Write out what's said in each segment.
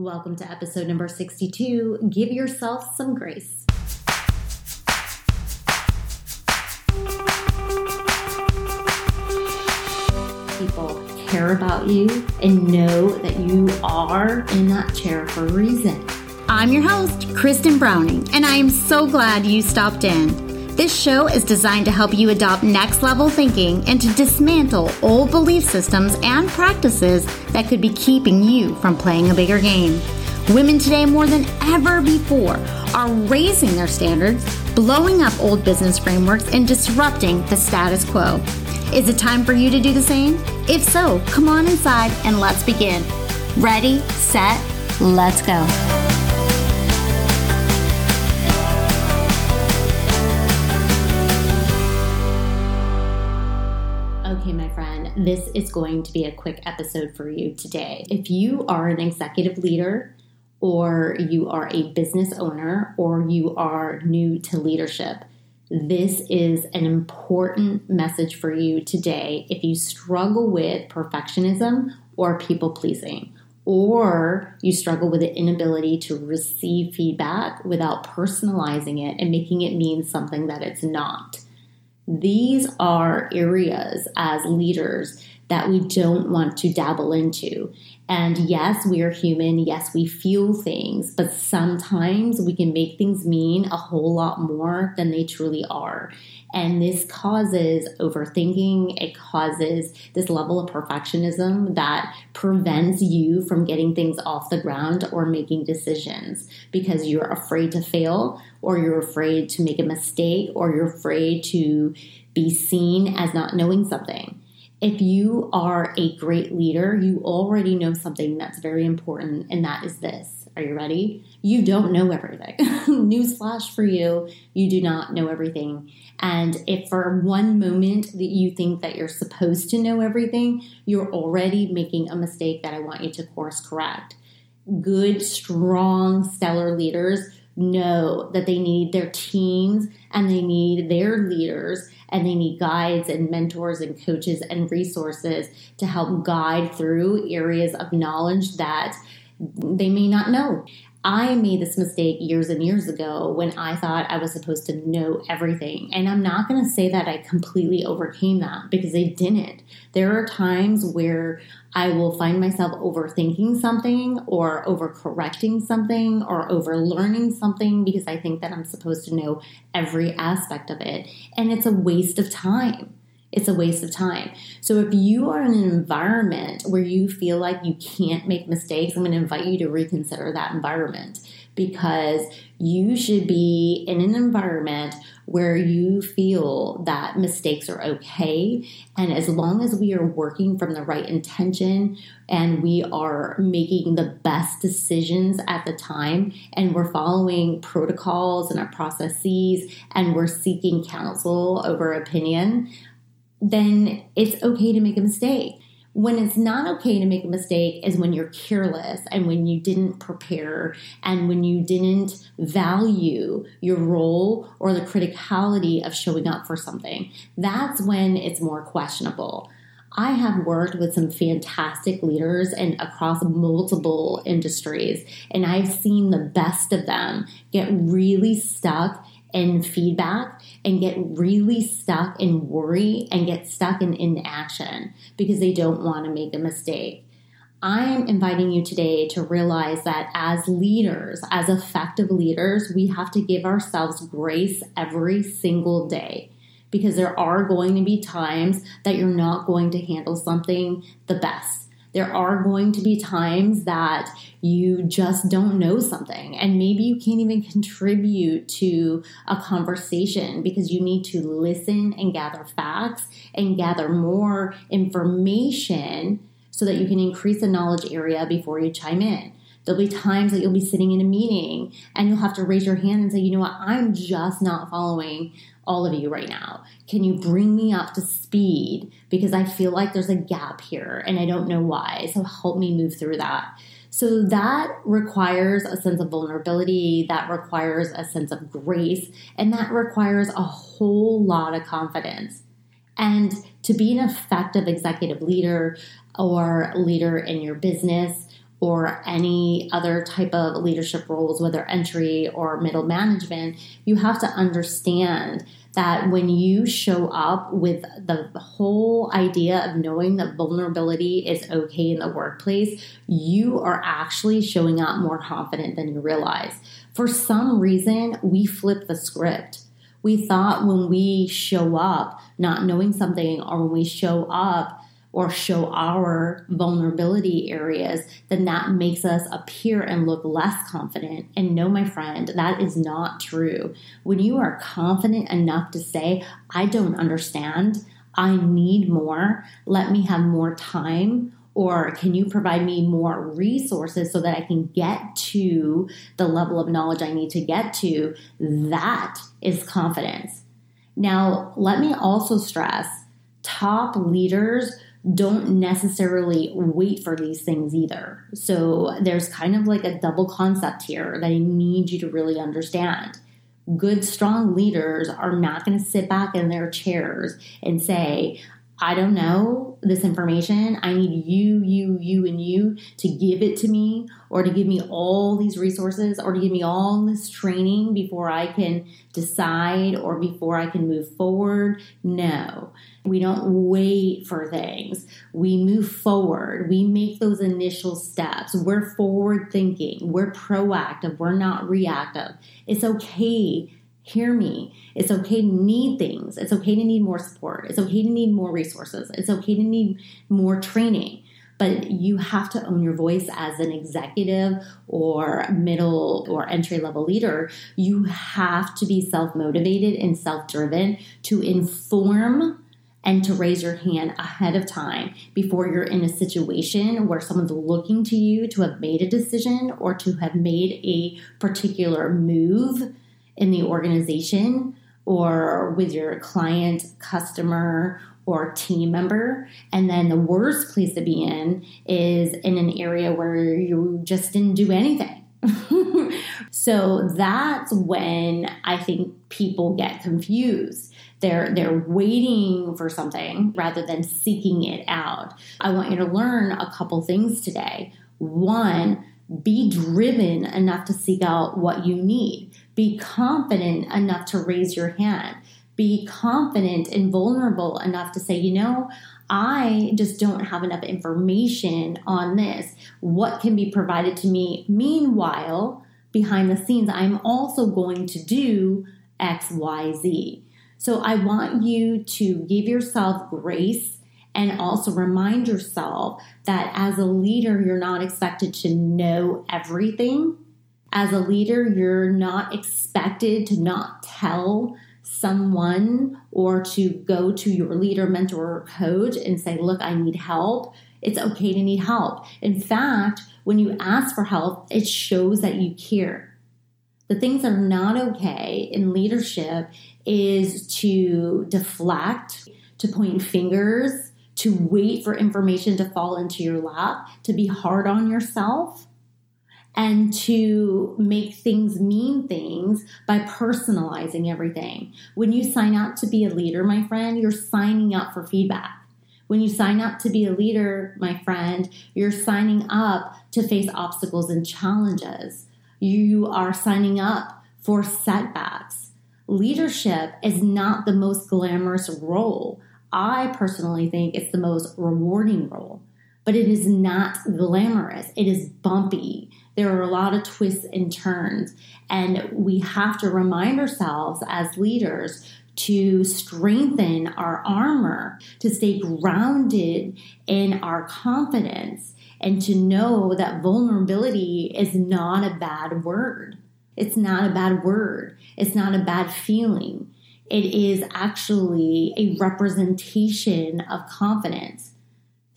Welcome to episode number 62 Give Yourself Some Grace. People care about you and know that you are in that chair for a reason. I'm your host, Kristen Browning, and I am so glad you stopped in. This show is designed to help you adopt next level thinking and to dismantle old belief systems and practices that could be keeping you from playing a bigger game. Women today, more than ever before, are raising their standards, blowing up old business frameworks, and disrupting the status quo. Is it time for you to do the same? If so, come on inside and let's begin. Ready, set, let's go. This is going to be a quick episode for you today. If you are an executive leader, or you are a business owner, or you are new to leadership, this is an important message for you today if you struggle with perfectionism or people pleasing, or you struggle with the inability to receive feedback without personalizing it and making it mean something that it's not. These are areas as leaders that we don't want to dabble into. And yes, we are human. Yes, we feel things, but sometimes we can make things mean a whole lot more than they truly are. And this causes overthinking. It causes this level of perfectionism that prevents you from getting things off the ground or making decisions because you're afraid to fail or you're afraid to make a mistake or you're afraid to be seen as not knowing something if you are a great leader, you already know something that's very important, and that is this. Are you ready? You don't know everything. Newsflash for you, you do not know everything. And if for one moment that you think that you're supposed to know everything, you're already making a mistake that I want you to course correct. Good, strong, stellar leaders know that they need their teams and they need their leaders and they need guides and mentors and coaches and resources to help guide through areas of knowledge that they may not know. I made this mistake years and years ago when I thought I was supposed to know everything. And I'm not going to say that I completely overcame that because I didn't. There are times where I will find myself overthinking something or overcorrecting something or overlearning something because I think that I'm supposed to know every aspect of it. And it's a waste of time it's a waste of time. So if you are in an environment where you feel like you can't make mistakes, I'm going to invite you to reconsider that environment because you should be in an environment where you feel that mistakes are okay. And as long as we are working from the right intention and we are making the best decisions at the time and we're following protocols and our processes and we're seeking counsel over opinion, then it's okay to make a mistake. When it's not okay to make a mistake is when you're careless and when you didn't prepare and when you didn't value your role or the criticality of showing up for something. That's when it's more questionable. I have worked with some fantastic leaders and across multiple industries, and I've seen the best of them get really stuck in feedback and get really stuck in worry and get stuck in inaction because they don't want to make a mistake. I'm inviting you today to realize that as leaders, as effective leaders, we have to give ourselves grace every single day because there are going to be times that you're not going to handle something the best. There are going to be times that you just don't know something, and maybe you can't even contribute to a conversation because you need to listen and gather facts and gather more information so that you can increase the knowledge area before you chime in. There'll be times that you'll be sitting in a meeting and you'll have to raise your hand and say, you know what, I'm just not following all of you right now. Can you bring me up to speed? Because I feel like there's a gap here and I don't know why. So help me move through that. So that requires a sense of vulnerability, that requires a sense of grace, and that requires a whole lot of confidence. And to be an effective executive leader or leader in your business, or any other type of leadership roles, whether entry or middle management, you have to understand that when you show up with the whole idea of knowing that vulnerability is okay in the workplace, you are actually showing up more confident than you realize. For some reason, we flip the script. We thought when we show up not knowing something or when we show up or show our vulnerability areas, then that makes us appear and look less confident. And no, my friend, that is not true. When you are confident enough to say, I don't understand, I need more, let me have more time, or can you provide me more resources so that I can get to the level of knowledge I need to get to? That is confidence. Now, let me also stress top leaders don't necessarily wait for these things either. So there's kind of like a double concept here that I need you to really understand. Good, strong leaders are not going to sit back in their chairs and say, I don't know this information. I need you, you, you, and you to give it to me or to give me all these resources or to give me all this training before I can decide or before I can move forward. No, we don't wait for things. We move forward. We make those initial steps. We're forward thinking. We're proactive. We're not reactive. It's okay hear me. It's okay to need things. It's okay to need more support. It's okay to need more resources. It's okay to need more training. But you have to own your voice as an executive or middle or entry level leader. You have to be self motivated and self driven to inform and to raise your hand ahead of time before you're in a situation where someone's looking to you to have made a decision or to have made a particular move in the organization or with your client, customer, or team member. And then the worst place to be in is in an area where you just didn't do anything. so that's when I think people get confused. They're they're waiting for something rather than seeking it out. I want you to learn a couple things today. One, be driven enough to seek out what you need. Be confident enough to raise your hand. Be confident and vulnerable enough to say, you know, I just don't have enough information on this. What can be provided to me? Meanwhile, behind the scenes, I'm also going to do X, Y, Z. So I want you to give yourself grace and also remind yourself that as a leader, you're not expected to know everything. As a leader, you're not expected to not tell someone or to go to your leader, mentor, or coach and say, Look, I need help. It's okay to need help. In fact, when you ask for help, it shows that you care. The things that are not okay in leadership is to deflect, to point fingers, to wait for information to fall into your lap, to be hard on yourself, and to make things mean things by personalizing everything. When you sign up to be a leader, my friend, you're signing up for feedback. When you sign up to be a leader, my friend, you're signing up to face obstacles and challenges. You are signing up for setbacks. Leadership is not the most glamorous role I personally think it's the most rewarding role, but it is not glamorous. It is bumpy. There are a lot of twists and turns, and we have to remind ourselves as leaders to strengthen our armor, to stay grounded in our confidence, and to know that vulnerability is not a bad word. It's not a bad word. It's not a bad feeling it is actually a representation of confidence.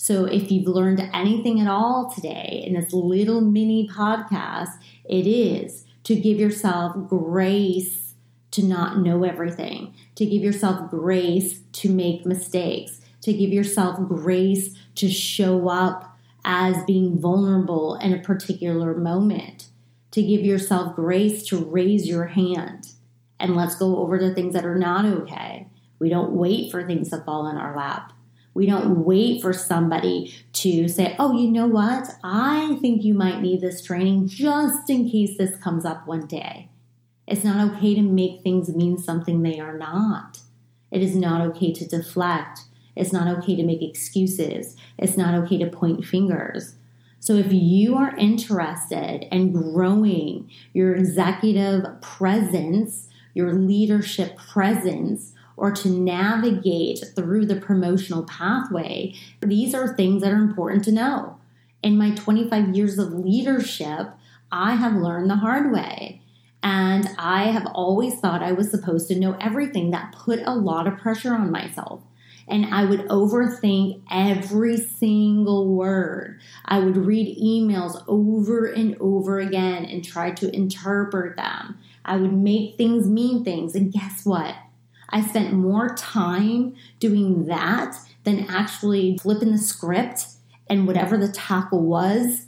So, if you've learned anything at all today in this little mini podcast, it is to give yourself grace to not know everything, to give yourself grace to make mistakes, to give yourself grace to show up as being vulnerable in a particular moment, to give yourself grace to raise your hand and let's go over the things that are not okay. We don't wait for things to fall in our lap. We don't wait for somebody to say, oh, you know what? I think you might need this training just in case this comes up one day. It's not okay to make things mean something they are not. It is not okay to deflect. It's not okay to make excuses. It's not okay to point fingers. So, if you are interested in growing your executive presence, your leadership presence, or to navigate through the promotional pathway, these are things that are important to know. In my 25 years of leadership, I have learned the hard way. And I have always thought I was supposed to know everything. That put a lot of pressure on myself. And I would overthink every single word. I would read emails over and over again and try to interpret them. I would make things mean things. And guess what? I spent more time doing that than actually flipping the script and whatever the tackle was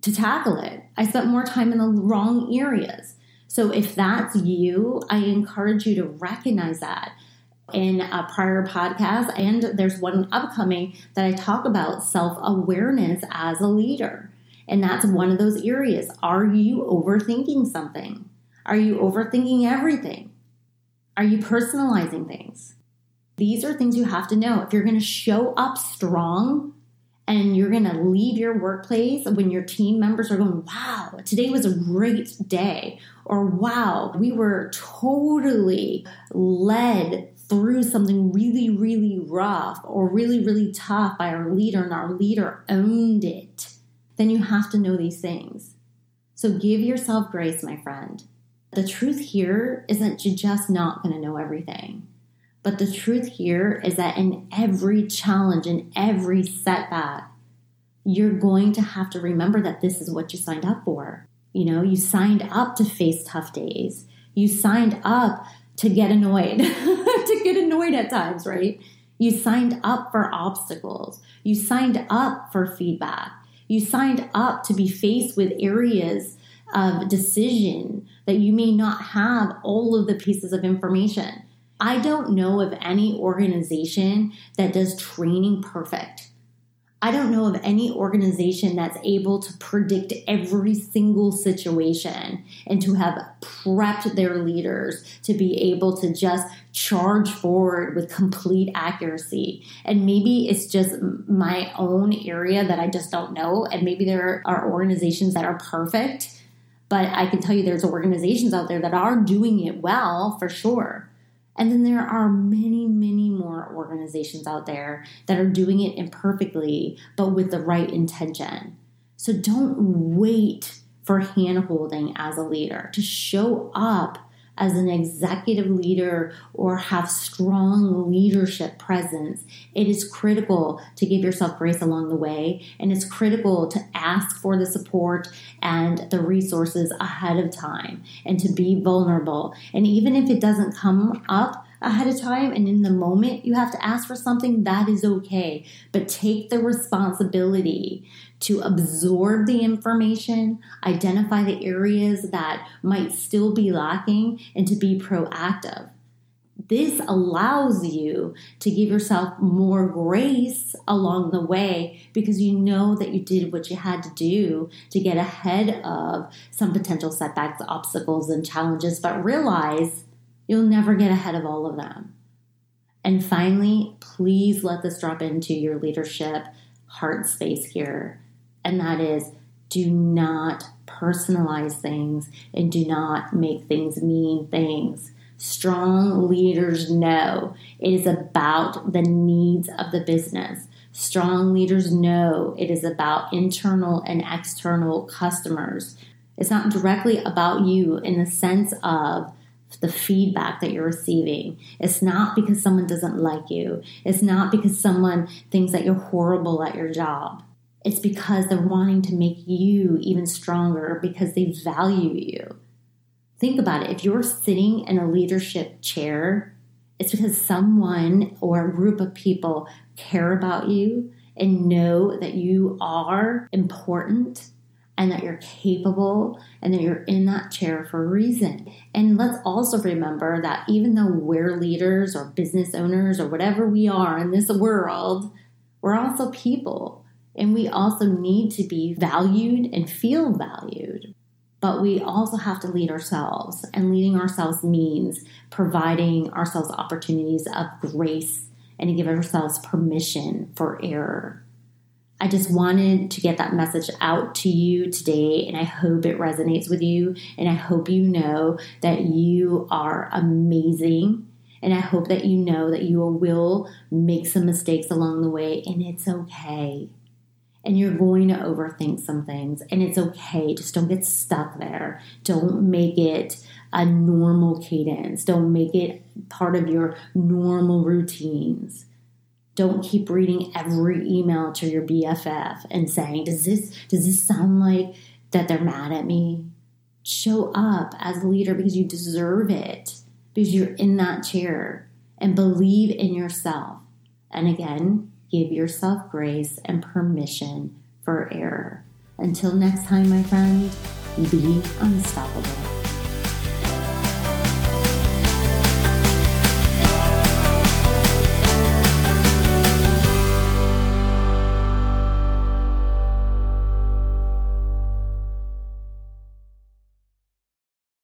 to tackle it. I spent more time in the wrong areas. So if that's you, I encourage you to recognize that. In a prior podcast, and there's one upcoming that I talk about self awareness as a leader. And that's one of those areas. Are you overthinking something? Are you overthinking everything? Are you personalizing things? These are things you have to know. If you're going to show up strong and you're going to leave your workplace when your team members are going, wow, today was a great day, or wow, we were totally led through something really, really rough or really, really tough by our leader, and our leader owned it, then you have to know these things. So give yourself grace, my friend. The truth here is that you're just not going to know everything. But the truth here is that in every challenge, in every setback, you're going to have to remember that this is what you signed up for. You know, you signed up to face tough days. You signed up to get annoyed, to get annoyed at times, right? You signed up for obstacles. You signed up for feedback. You signed up to be faced with areas of decision that you may not have all of the pieces of information. I don't know of any organization that does training perfect. I don't know of any organization that's able to predict every single situation and to have prepped their leaders to be able to just charge forward with complete accuracy. And maybe it's just my own area that I just don't know. And maybe there are organizations that are perfect, but I can tell you there's organizations out there that are doing it well for sure. And then there are many, many more organizations out there that are doing it imperfectly, but with the right intention. So don't wait for handholding as a leader to show up as an executive leader or have strong leadership presence, it is critical to give yourself grace along the way. And it's critical to ask for the support and the resources ahead of time and to be vulnerable. And even if it doesn't come up, ahead of time and in the moment you have to ask for something, that is okay. But take the responsibility to absorb the information, identify the areas that might still be lacking, and to be proactive. This allows you to give yourself more grace along the way because you know that you did what you had to do to get ahead of some potential setbacks, obstacles, and challenges, but realize you'll never get ahead of all of them. And finally, please let this drop into your leadership heart space here and that is do not personalize things and do not make things mean things. Strong leaders know it is about the needs of the business. Strong leaders know it is about internal and external customers. It's not directly about you in the sense of the feedback that you're receiving. It's not because someone doesn't like you. It's not because someone thinks that you're horrible at your job. It's because they're wanting to make you even stronger because they value you. Think about it. If you're sitting in a leadership chair, it's because someone or a group of people care about you and know that you are important and that you're capable and that you're in that chair for a reason. And let's also remember that even though we're leaders or business owners or whatever we are in this world, we're also people. And we also need to be valued and feel valued. But we also have to lead ourselves. And leading ourselves means providing ourselves opportunities of grace and to give ourselves permission for error. I just wanted to get that message out to you today, and I hope it resonates with you. And I hope you know that you are amazing. And I hope that you know that you will make some mistakes along the way, and it's okay. And you're going to overthink some things, and it's okay. Just don't get stuck there. Don't make it a normal cadence, don't make it part of your normal routines don't keep reading every email to your BFF and saying, "Does this does this sound like that they're mad at me?" Show up as a leader because you deserve it. Because you're in that chair and believe in yourself. And again, give yourself grace and permission for error. Until next time, my friend, be unstoppable.